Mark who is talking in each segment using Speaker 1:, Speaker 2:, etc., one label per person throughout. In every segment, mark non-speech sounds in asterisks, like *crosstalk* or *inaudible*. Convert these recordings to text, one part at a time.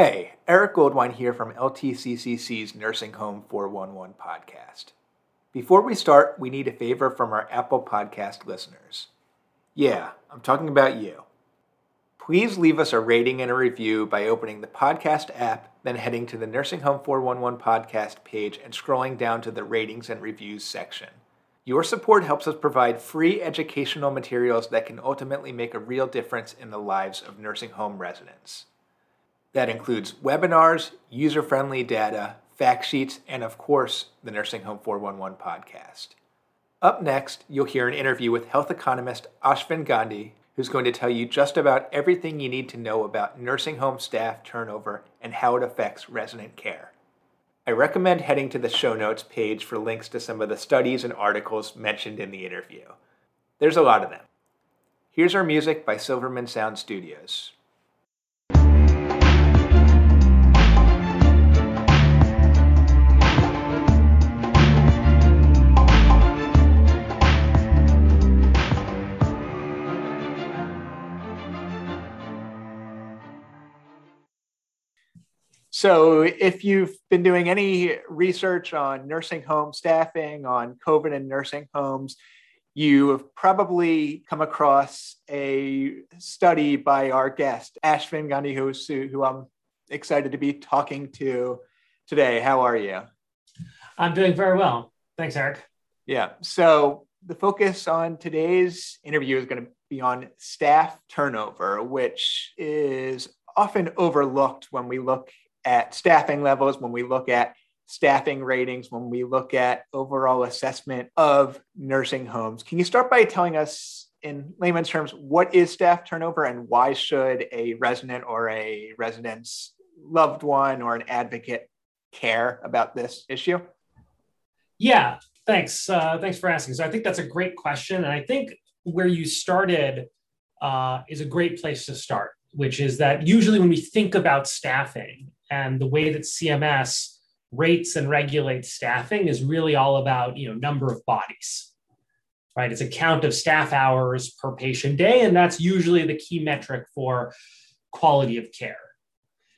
Speaker 1: Hey, Eric Goldwine here from LTCCC's Nursing Home 411 podcast. Before we start, we need a favor from our Apple Podcast listeners. Yeah, I'm talking about you. Please leave us a rating and a review by opening the podcast app, then heading to the Nursing Home 411 podcast page and scrolling down to the ratings and reviews section. Your support helps us provide free educational materials that can ultimately make a real difference in the lives of nursing home residents. That includes webinars, user friendly data, fact sheets, and of course, the Nursing Home 411 podcast. Up next, you'll hear an interview with health economist Ashvin Gandhi, who's going to tell you just about everything you need to know about nursing home staff turnover and how it affects resident care. I recommend heading to the show notes page for links to some of the studies and articles mentioned in the interview. There's a lot of them. Here's our music by Silverman Sound Studios. So, if you've been doing any research on nursing home staffing, on COVID and nursing homes, you have probably come across a study by our guest, Ashvin Gandhihosu, who I'm excited to be talking to today. How are you?
Speaker 2: I'm doing very well. Thanks, Eric.
Speaker 1: Yeah. So, the focus on today's interview is going to be on staff turnover, which is often overlooked when we look at staffing levels, when we look at staffing ratings, when we look at overall assessment of nursing homes. Can you start by telling us in layman's terms what is staff turnover and why should a resident or a resident's loved one or an advocate care about this issue?
Speaker 2: Yeah, thanks. Uh, thanks for asking. So I think that's a great question. And I think where you started uh, is a great place to start, which is that usually when we think about staffing, and the way that CMS rates and regulates staffing is really all about you know number of bodies right? It's a count of staff hours per patient day and that's usually the key metric for quality of care.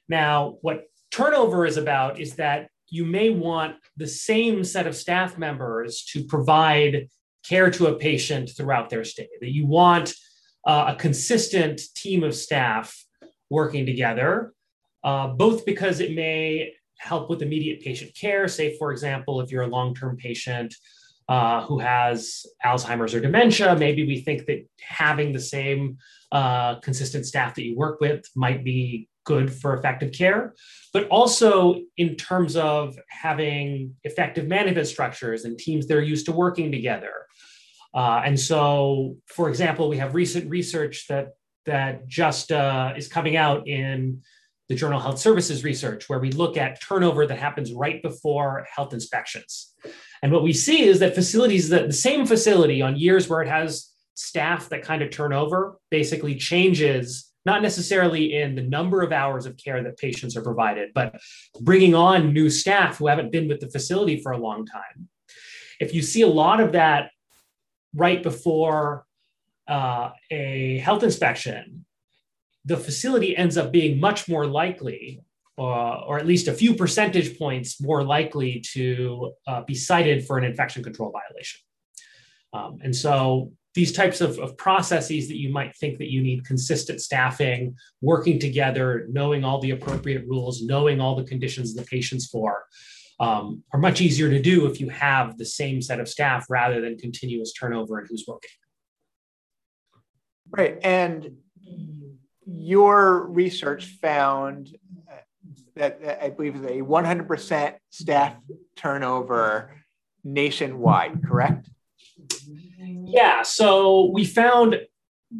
Speaker 2: Now what turnover is about is that you may want the same set of staff members to provide care to a patient throughout their stay that you want uh, a consistent team of staff working together uh, both because it may help with immediate patient care. Say, for example, if you're a long term patient uh, who has Alzheimer's or dementia, maybe we think that having the same uh, consistent staff that you work with might be good for effective care, but also in terms of having effective management structures and teams that are used to working together. Uh, and so, for example, we have recent research that that just uh, is coming out in the Journal of Health Services research, where we look at turnover that happens right before health inspections. And what we see is that facilities, that the same facility on years where it has staff that kind of turn over, basically changes not necessarily in the number of hours of care that patients are provided, but bringing on new staff who haven't been with the facility for a long time. If you see a lot of that right before uh, a health inspection, the facility ends up being much more likely, uh, or at least a few percentage points more likely to uh, be cited for an infection control violation. Um, and so these types of, of, processes that you might think that you need consistent staffing, working together, knowing all the appropriate rules, knowing all the conditions the patient's for, um, are much easier to do if you have the same set of staff rather than continuous turnover and who's working.
Speaker 1: Right. And your research found that, I believe is a 100% staff turnover nationwide, correct?
Speaker 2: Yeah. So we found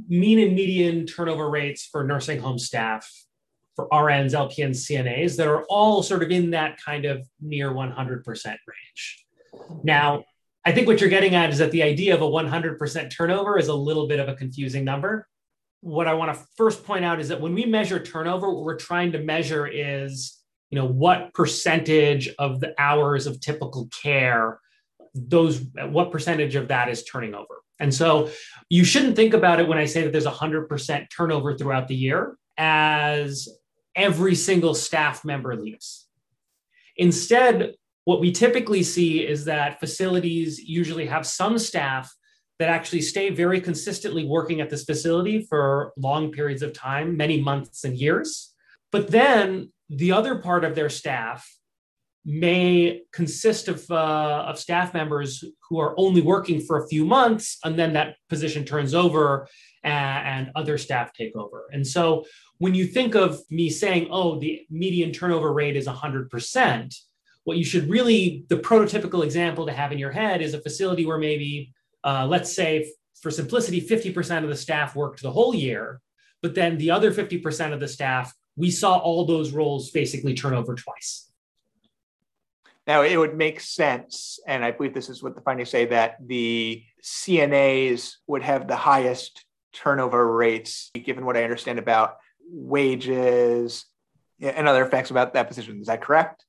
Speaker 2: mean and median turnover rates for nursing home staff for RNs, LPNs, CNAs that are all sort of in that kind of near 100% range. Now, I think what you're getting at is that the idea of a 100% turnover is a little bit of a confusing number what I want to first point out is that when we measure turnover, what we're trying to measure is, you know, what percentage of the hours of typical care, those, what percentage of that is turning over. And so you shouldn't think about it when I say that there's 100% turnover throughout the year as every single staff member leaves. Instead, what we typically see is that facilities usually have some staff that actually stay very consistently working at this facility for long periods of time, many months and years. But then the other part of their staff may consist of, uh, of staff members who are only working for a few months, and then that position turns over and, and other staff take over. And so when you think of me saying, oh, the median turnover rate is 100%, what you should really, the prototypical example to have in your head is a facility where maybe, uh, let's say, for simplicity, 50% of the staff worked the whole year, but then the other 50% of the staff, we saw all those roles basically turn over twice.
Speaker 1: Now, it would make sense, and I believe this is what the findings say, that the CNAs would have the highest turnover rates, given what I understand about wages and other facts about that position. Is that correct?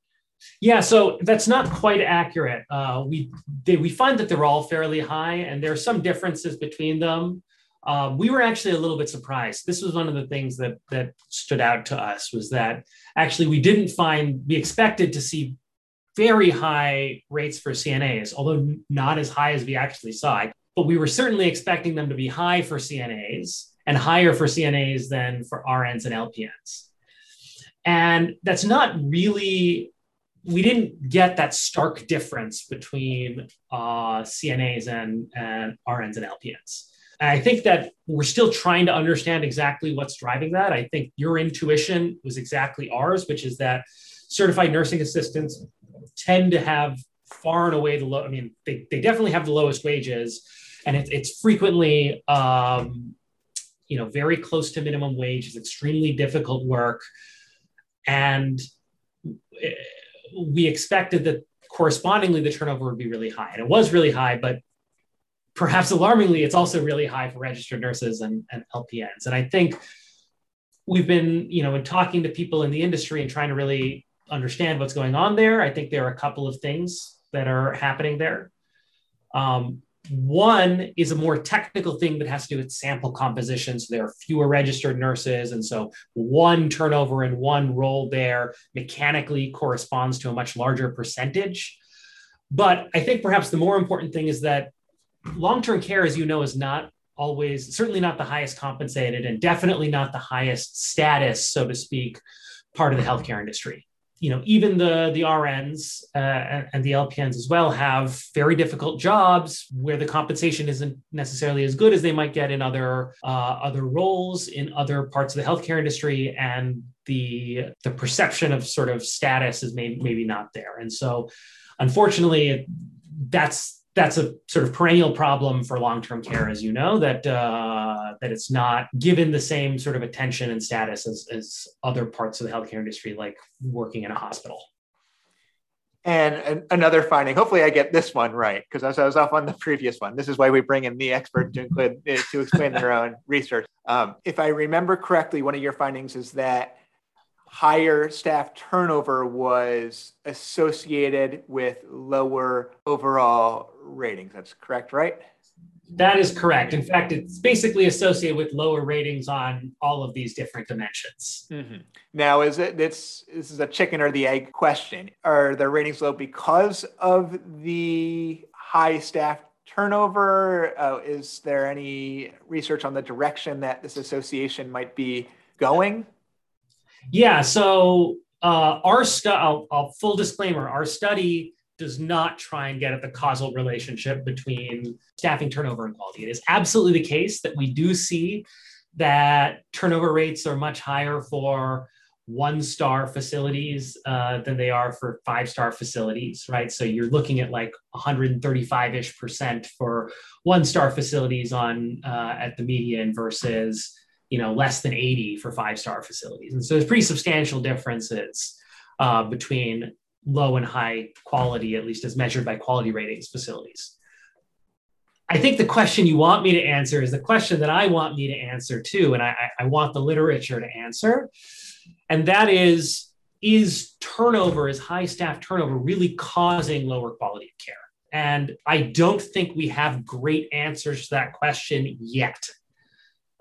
Speaker 2: Yeah, so that's not quite accurate. Uh, we they, we find that they're all fairly high, and there are some differences between them. Um, we were actually a little bit surprised. This was one of the things that that stood out to us was that actually we didn't find we expected to see very high rates for CNAs, although not as high as we actually saw. But we were certainly expecting them to be high for CNAs and higher for CNAs than for RNs and LPNs. And that's not really, we didn't get that stark difference between uh, CNAs and, and RNs and LPNs. I think that we're still trying to understand exactly what's driving that. I think your intuition was exactly ours, which is that certified nursing assistants tend to have far and away the low. I mean, they, they definitely have the lowest wages, and it, it's frequently um, you know very close to minimum wage. It's extremely difficult work, and eh, we expected that correspondingly the turnover would be really high, and it was really high, but perhaps alarmingly, it's also really high for registered nurses and, and LPNs. And I think we've been, you know, in talking to people in the industry and trying to really understand what's going on there. I think there are a couple of things that are happening there. Um, one is a more technical thing that has to do with sample composition. So there are fewer registered nurses. And so one turnover in one role there mechanically corresponds to a much larger percentage. But I think perhaps the more important thing is that long term care, as you know, is not always, certainly not the highest compensated and definitely not the highest status, so to speak, part of the healthcare industry you know, even the the RNs uh, and the LPNs as well have very difficult jobs where the compensation isn't necessarily as good as they might get in other uh, other roles in other parts of the healthcare industry, and the the perception of sort of status is maybe maybe not there. And so, unfortunately, that's that's a sort of perennial problem for long-term care, as you know, that uh, that it's not given the same sort of attention and status as, as other parts of the healthcare industry, like working in a hospital.
Speaker 1: And another finding, hopefully I get this one right, because as I was off on the previous one, this is why we bring in the expert to include to explain their own research. Um, if I remember correctly, one of your findings is that higher staff turnover was associated with lower overall ratings. That's correct, right?
Speaker 2: That is correct. In fact, it's basically associated with lower ratings on all of these different dimensions.
Speaker 1: Mm-hmm. Now, is it this this is a chicken or the egg question? Are the ratings low because of the high staff turnover? Uh, is there any research on the direction that this association might be going?
Speaker 2: Yeah. So uh, our I'll, I'll full disclaimer, our study does not try and get at the causal relationship between staffing turnover and quality. It is absolutely the case that we do see that turnover rates are much higher for one star facilities uh, than they are for five star facilities, right? So you're looking at like 135 ish percent for one star facilities on uh, at the median versus you know less than 80 for five star facilities. And so there's pretty substantial differences uh, between low and high quality at least as measured by quality ratings facilities. I think the question you want me to answer is the question that i want me to answer too and i, I want the literature to answer. And that is is turnover is high staff turnover really causing lower quality of care? And i don't think we have great answers to that question yet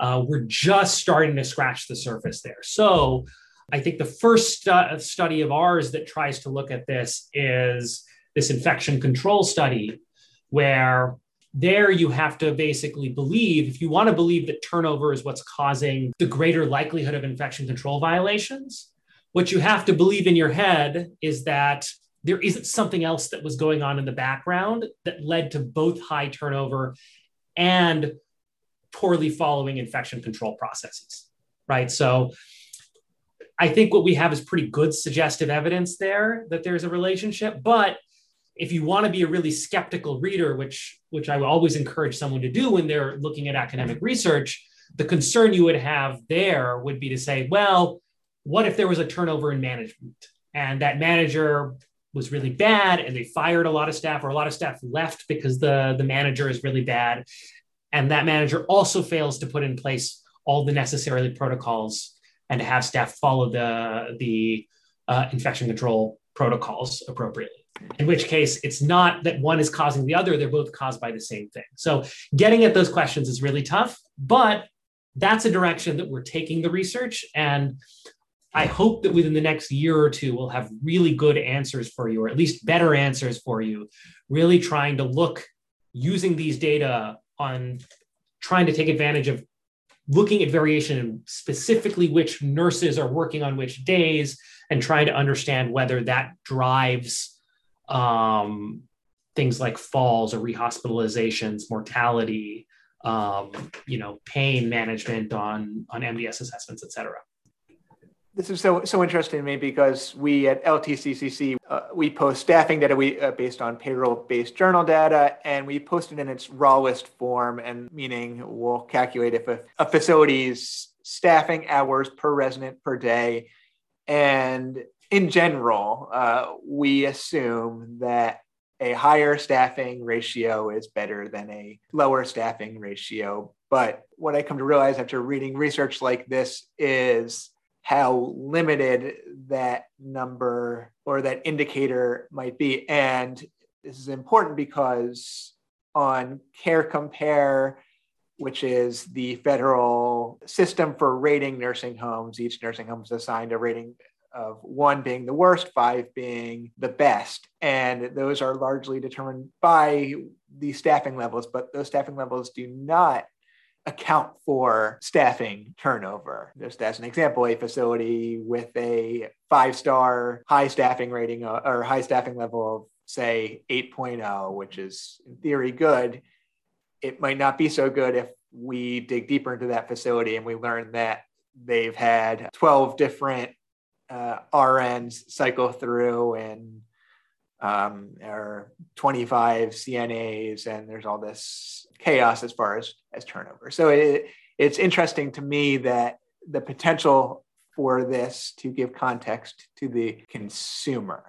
Speaker 2: uh, we're just starting to scratch the surface there. So I think the first stu- study of ours that tries to look at this is this infection control study, where there you have to basically believe, if you want to believe that turnover is what's causing the greater likelihood of infection control violations, what you have to believe in your head is that there isn't something else that was going on in the background that led to both high turnover and poorly following infection control processes, right? So I think what we have is pretty good suggestive evidence there that there's a relationship. But if you want to be a really skeptical reader, which which I would always encourage someone to do when they're looking at academic research, the concern you would have there would be to say, well, what if there was a turnover in management and that manager was really bad and they fired a lot of staff or a lot of staff left because the, the manager is really bad. And that manager also fails to put in place all the necessary protocols and to have staff follow the, the uh, infection control protocols appropriately. In which case, it's not that one is causing the other, they're both caused by the same thing. So, getting at those questions is really tough, but that's a direction that we're taking the research. And I hope that within the next year or two, we'll have really good answers for you, or at least better answers for you, really trying to look using these data on trying to take advantage of looking at variation and specifically which nurses are working on which days and trying to understand whether that drives um, things like falls or rehospitalizations, mortality, um, you know, pain management on, on MDS assessments, et cetera.
Speaker 1: This is so so interesting to me because we at LTCCC uh, we post staffing data we uh, based on payroll based journal data and we post it in its rawest form and meaning we'll calculate if a, a facility's staffing hours per resident per day. And in general uh, we assume that a higher staffing ratio is better than a lower staffing ratio. But what I come to realize after reading research like this is how limited that number or that indicator might be. And this is important because on Care Compare, which is the federal system for rating nursing homes, each nursing home is assigned a rating of one being the worst, five being the best. And those are largely determined by the staffing levels, but those staffing levels do not account for staffing turnover. Just as an example, a facility with a five star high staffing rating uh, or high staffing level of, say, 8.0, which is in theory good, it might not be so good if we dig deeper into that facility and we learn that they've had 12 different uh, RNs cycle through and um, or 25 CNAs, and there's all this chaos as far as as turnover. So it, it's interesting to me that the potential for this to give context to the consumer.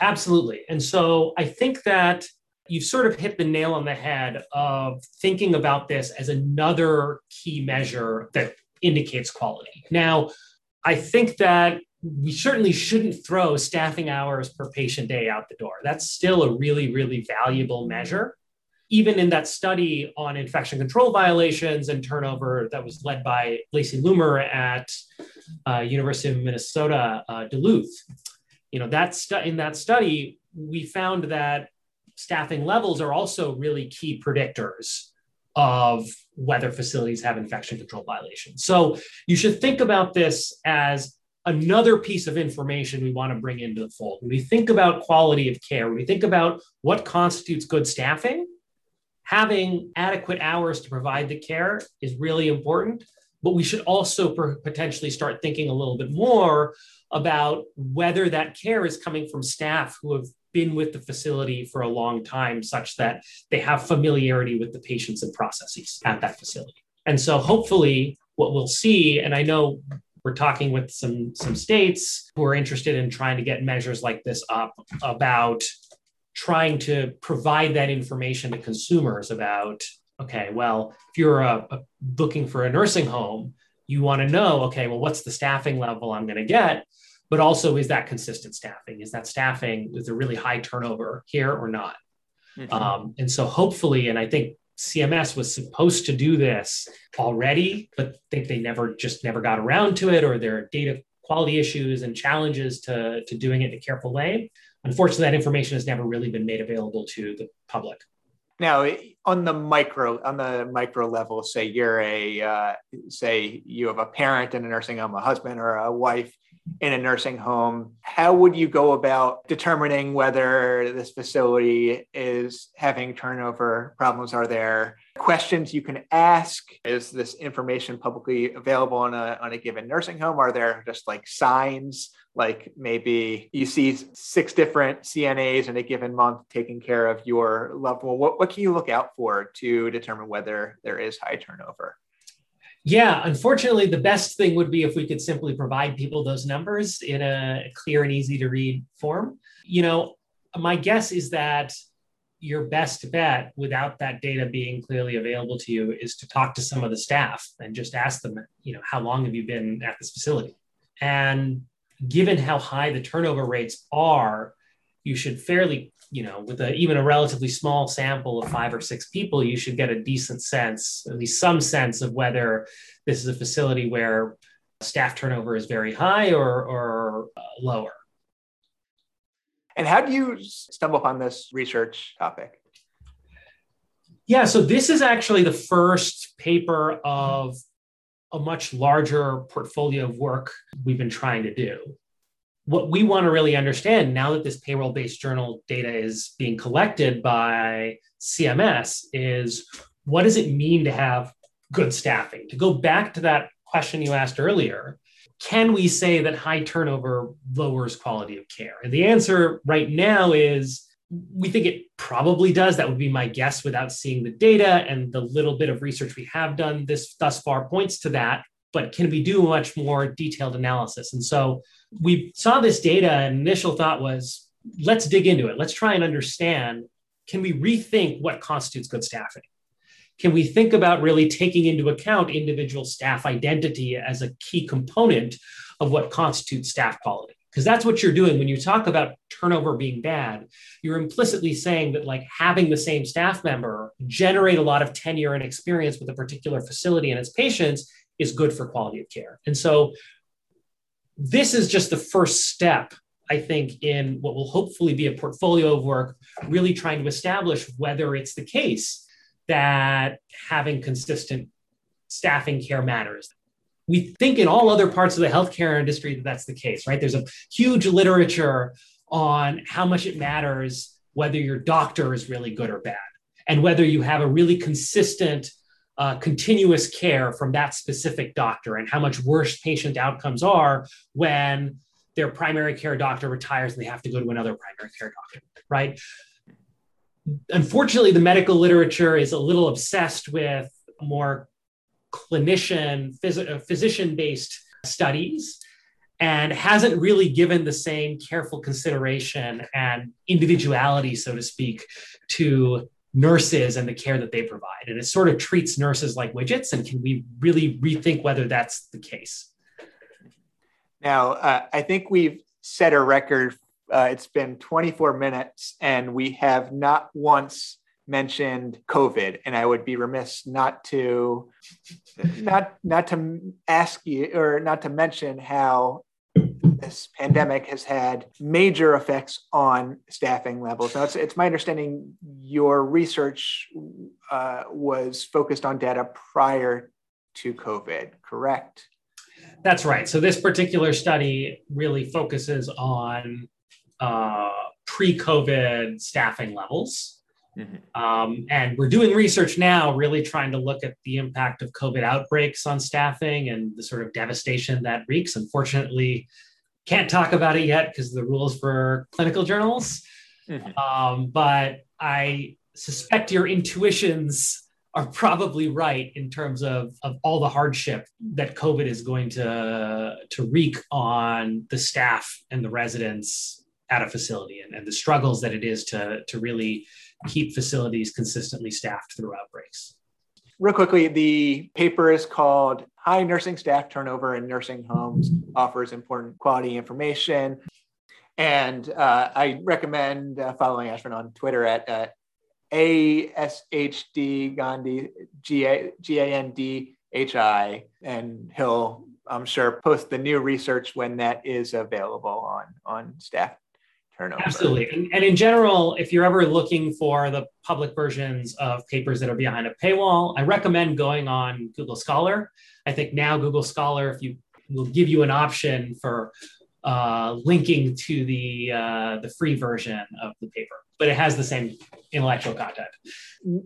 Speaker 2: Absolutely, and so I think that you've sort of hit the nail on the head of thinking about this as another key measure that indicates quality. Now, I think that we certainly shouldn't throw staffing hours per patient day out the door. That's still a really, really valuable measure. Even in that study on infection control violations and turnover that was led by Lacey Loomer at uh, University of Minnesota uh, Duluth, you know, that stu- in that study, we found that staffing levels are also really key predictors of whether facilities have infection control violations. So you should think about this as another piece of information we want to bring into the fold. When we think about quality of care, we think about what constitutes good staffing, having adequate hours to provide the care is really important. But we should also potentially start thinking a little bit more about whether that care is coming from staff who have been with the facility for a long time, such that they have familiarity with the patients and processes at that facility. And so, hopefully, what we'll see, and I know we're talking with some some states who are interested in trying to get measures like this up about trying to provide that information to consumers about okay well if you're a, a looking for a nursing home you want to know okay well what's the staffing level i'm going to get? But also is that consistent staffing? Is that staffing is there really high turnover here or not? Mm-hmm. um, and so hopefully and i think CMS was supposed to do this already, but think they never just never got around to it, or there are data quality issues and challenges to, to doing it in a careful way. Unfortunately, that information has never really been made available to the public.
Speaker 1: Now, on the micro on the micro level, say you're a uh, say you have a parent in a nursing home, a husband or a wife in a nursing home. How would you go about determining whether this facility is having turnover problems? Are there questions you can ask? Is this information publicly available on a on a given nursing home? Are there just like signs like maybe you see six different CNAs in a given month taking care of your loved one. What, what can you look out for to determine whether there is high turnover?
Speaker 2: Yeah, unfortunately, the best thing would be if we could simply provide people those numbers in a clear and easy to read form. You know, my guess is that your best bet without that data being clearly available to you is to talk to some of the staff and just ask them, you know, how long have you been at this facility? And given how high the turnover rates are, you should fairly, you know, with a, even a relatively small sample of five or six people, you should get a decent sense, at least some sense of whether this is a facility where staff turnover is very high or, or uh, lower.
Speaker 1: And how do you stumble upon this research topic?
Speaker 2: Yeah, so this is actually the first paper of a much larger portfolio of work we've been trying to do. What we want to really understand now that this payroll based journal data is being collected by CMS is what does it mean to have good staffing? To go back to that question you asked earlier, can we say that high turnover lowers quality of care? And the answer right now is we think it probably does. That would be my guess without seeing the data. And the little bit of research we have done this thus far points to that. But can we do a much more detailed analysis? And so we saw this data, and initial thought was, let's dig into it. Let's try and understand can we rethink what constitutes good staffing? Can we think about really taking into account individual staff identity as a key component of what constitutes staff quality? because that's what you're doing when you talk about turnover being bad you're implicitly saying that like having the same staff member generate a lot of tenure and experience with a particular facility and its patients is good for quality of care and so this is just the first step i think in what will hopefully be a portfolio of work really trying to establish whether it's the case that having consistent staffing care matters we think in all other parts of the healthcare industry that that's the case, right? There's a huge literature on how much it matters whether your doctor is really good or bad, and whether you have a really consistent, uh, continuous care from that specific doctor, and how much worse patient outcomes are when their primary care doctor retires and they have to go to another primary care doctor, right? Unfortunately, the medical literature is a little obsessed with more clinician, phys- uh, physician based studies and hasn't really given the same careful consideration and individuality, so to speak, to nurses and the care that they provide. And it sort of treats nurses like widgets. And can we really rethink whether that's the case?
Speaker 1: Now, uh, I think we've set a record. Uh, it's been 24 minutes, and we have not once mentioned COVID, and I would be remiss not to not not to ask you or not to mention how this pandemic has had major effects on staffing levels. Now, it's, it's my understanding your research uh, was focused on data prior to COVID, correct?
Speaker 2: That's right. So this particular study really focuses on uh, pre-COVID staffing levels. Mm-hmm. Um, and we're doing research now, really trying to look at the impact of COVID outbreaks on staffing and the sort of devastation that wreaks. Unfortunately, can't talk about it yet because the rules for clinical journals. Mm-hmm. Um, but I suspect your intuitions are probably right in terms of, of all the hardship that COVID is going to, to wreak on the staff and the residents at a facility and, and the struggles that it is to, to really keep facilities consistently staffed through outbreaks.
Speaker 1: Real quickly, the paper is called High Nursing Staff Turnover in Nursing Homes Offers Important Quality Information. And uh, I recommend uh, following Ashvin on Twitter at uh, ASHD Gandhi, G A N D H I, and he'll I'm sure, post the new research when that is available on, on staff turnover.
Speaker 2: Absolutely. And, and in general, if you're ever looking for the public versions of papers that are behind a paywall, I recommend going on Google Scholar. I think now Google Scholar, if you will give you an option for uh, linking to the uh, the free version of the paper, but it has the same intellectual content.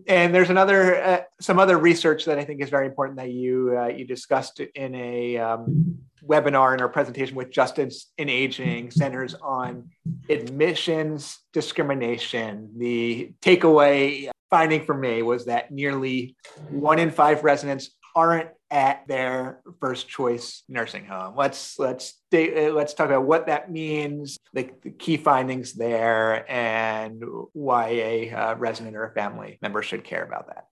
Speaker 1: And there's another uh, some other research that I think is very important that you uh, you discussed in a um, webinar in our presentation with Justice in Aging centers on admissions discrimination. The takeaway finding for me was that nearly one in five residents aren't at their first choice nursing home. Let's let's uh, let's talk about what that means, the, the key findings there, and why a uh, resident or a family member should care about that.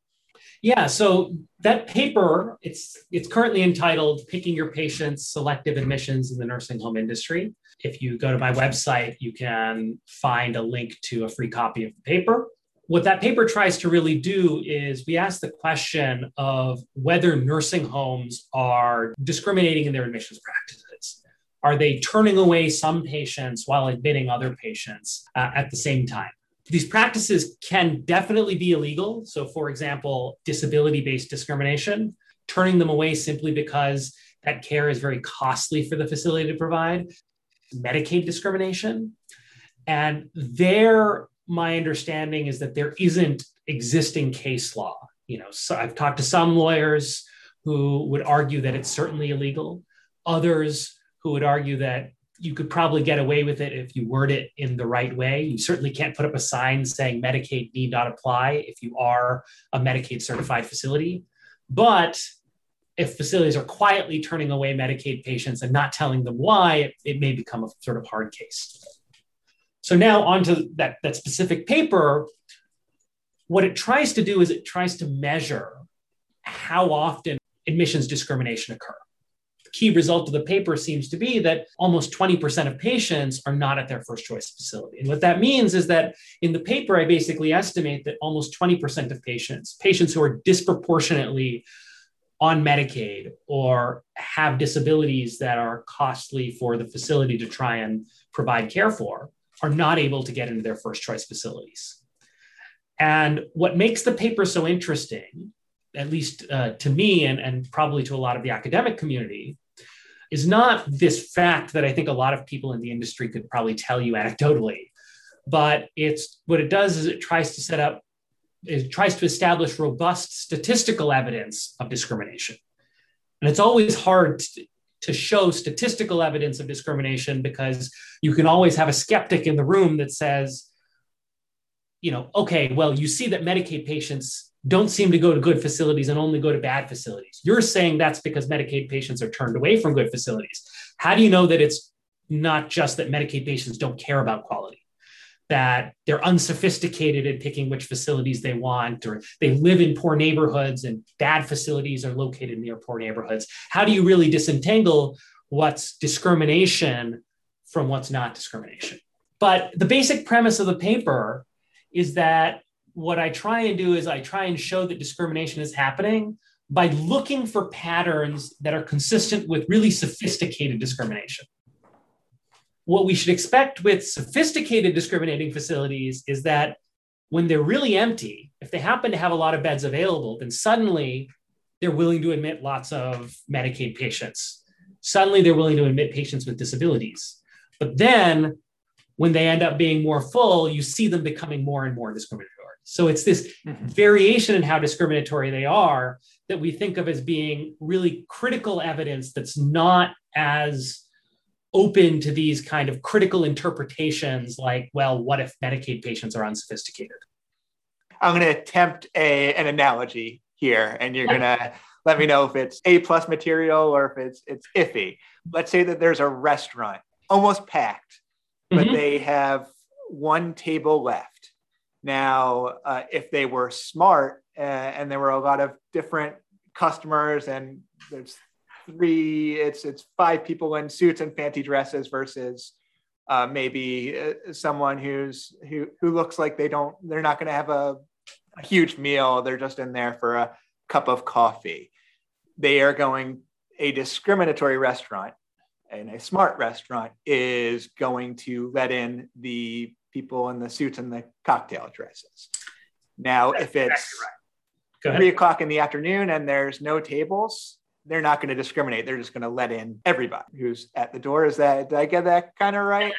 Speaker 2: Yeah, so that paper it's it's currently entitled "Picking Your Patients: Selective Admissions in the Nursing Home Industry." If you go to my website, you can find a link to a free copy of the paper what that paper tries to really do is we ask the question of whether nursing homes are discriminating in their admissions practices. Are they turning away some patients while admitting other patients uh, at the same time? These practices can definitely be illegal. So, for example, disability based discrimination, turning them away simply because that care is very costly for the facility to provide, Medicaid discrimination. And there my understanding is that there isn't existing case law. You know, so I've talked to some lawyers who would argue that it's certainly illegal, others who would argue that you could probably get away with it if you word it in the right way. You certainly can't put up a sign saying Medicaid need not apply if you are a Medicaid certified facility. But if facilities are quietly turning away Medicaid patients and not telling them why, it, it may become a sort of hard case. So now onto that, that specific paper, what it tries to do is it tries to measure how often admissions discrimination occur. The key result of the paper seems to be that almost 20% of patients are not at their first choice facility. And what that means is that in the paper, I basically estimate that almost 20% of patients, patients who are disproportionately on Medicaid or have disabilities that are costly for the facility to try and provide care for, are not able to get into their first choice facilities. And what makes the paper so interesting, at least uh, to me and, and probably to a lot of the academic community, is not this fact that I think a lot of people in the industry could probably tell you anecdotally, but it's what it does is it tries to set up, it tries to establish robust statistical evidence of discrimination. And it's always hard to, to show statistical evidence of discrimination because you can always have a skeptic in the room that says, you know, okay, well, you see that Medicaid patients don't seem to go to good facilities and only go to bad facilities. You're saying that's because Medicaid patients are turned away from good facilities. How do you know that it's not just that Medicaid patients don't care about quality? That they're unsophisticated in picking which facilities they want, or they live in poor neighborhoods and bad facilities are located near poor neighborhoods. How do you really disentangle what's discrimination from what's not discrimination? But the basic premise of the paper is that what I try and do is I try and show that discrimination is happening by looking for patterns that are consistent with really sophisticated discrimination what we should expect with sophisticated discriminating facilities is that when they're really empty, if they happen to have a lot of beds available, then suddenly they're willing to admit lots of Medicaid patients. Suddenly they're willing to admit patients with disabilities. But then when they end up being more full, you see them becoming more and more discriminatory. So it's this mm-hmm. variation in how discriminatory they are that we think of as being really critical evidence that's not as open to these kind of critical interpretations like, well, what if Medicaid patients are unsophisticated?
Speaker 1: I'm going to attempt a, an analogy here, and you're going to let me know if it's A plus material or if it's it's iffy. Let's say that there's a restaurant almost packed, but mm-hmm. they have one table left. Now, uh, if they were smart uh, and there were a lot of different customers and there's three it's it's five people in suits and fancy dresses versus uh, maybe uh, someone who's who who looks like they don't they're not going to have a, a, huge meal they're just in there for a cup of coffee they are going a discriminatory restaurant and a smart restaurant is going to let in the people in the suits and the cocktail dresses. Now, That's if it's exactly right. three o'clock in the afternoon and there's no tables, they're not going to discriminate. They're just going to let in everybody who's at the door. Is that, did I get that kind of right?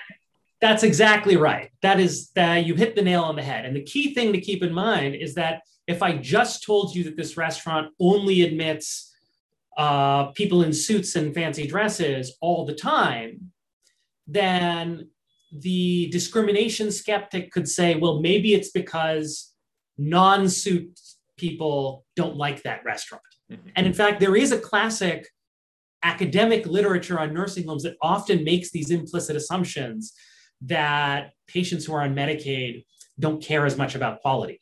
Speaker 2: That's exactly right. That is that you hit the nail on the head. And the key thing to keep in mind is that if I just told you that this restaurant only admits uh, people in suits and fancy dresses all the time, then the discrimination skeptic could say, well, maybe it's because non suit people don't like that restaurant. Mm-hmm. And in fact, there is a classic academic literature on nursing homes that often makes these implicit assumptions that patients who are on Medicaid don't care as much about quality.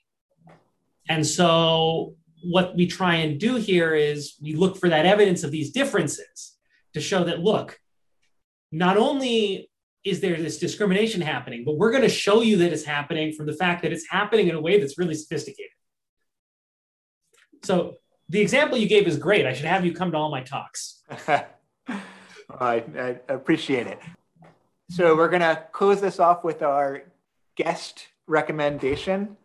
Speaker 2: And so, what we try and do here is we look for that evidence of these differences to show that, look, not only is there this discrimination happening, but we're going to show you that it's happening from the fact that it's happening in a way that's really sophisticated. So, the example you gave is great. I should have you come to all my talks. *laughs*
Speaker 1: I, I appreciate it. So we're going to close this off with our guest recommendation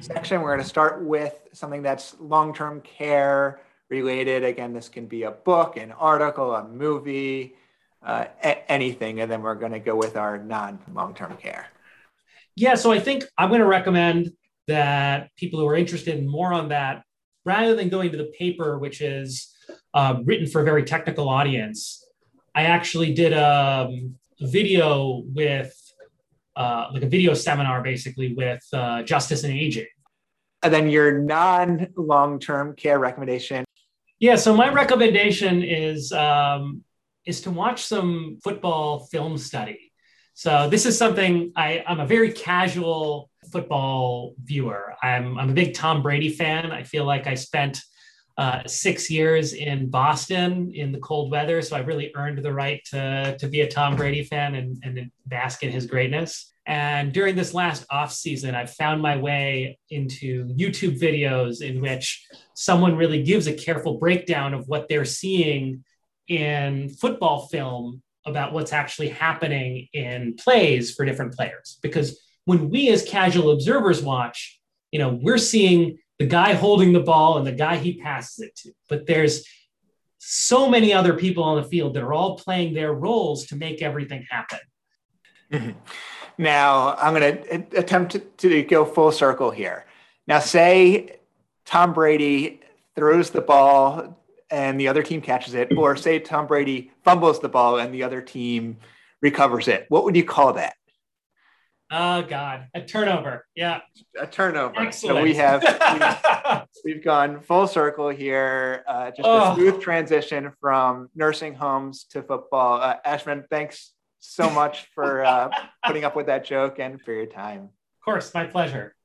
Speaker 1: section. We're going to start with something that's long-term care related. Again, this can be a book, an article, a movie, uh, a- anything. And then we're going to go with our non-long-term care.
Speaker 2: Yeah, so I think I'm going to recommend that people who are interested in more on that, rather than going to the paper, which is uh, written for a very technical audience, I actually did a, um, video with uh, like a video seminar basically with uh, Justice in Aging.
Speaker 1: And then your non long term care recommendation.
Speaker 2: Yeah, so my recommendation is um, is to watch some football film study. So this is something I, I'm a very casual football viewer. I'm, I'm a big Tom Brady fan. I feel like I spent uh, six years in Boston in the cold weather. So I really earned the right to, to be a Tom Brady fan and, and bask in his greatness. And during this last off season, I've found my way into YouTube videos in which someone really gives a careful breakdown of what they're seeing in football film about what's actually happening in plays for different players. Because when we as casual observers watch, you know, we're seeing the guy holding the ball and the guy he passes it to. But there's so many other people on the field that are all playing their roles to make everything happen.
Speaker 1: Mm-hmm. Now, I'm going to attempt to, to go full circle here. Now, say Tom Brady throws the ball and the other team catches it, or say Tom Brady fumbles the ball and the other team recovers it. What would you call that?
Speaker 2: Oh God, a turnover. Yeah,
Speaker 1: a turnover. Excellent. So we have we've, *laughs* we've gone full circle here. Uh, just oh. a smooth transition from nursing homes to football. Uh, Ashvin, thanks so much for uh, putting up with that joke and for your time.
Speaker 2: Of course, my pleasure.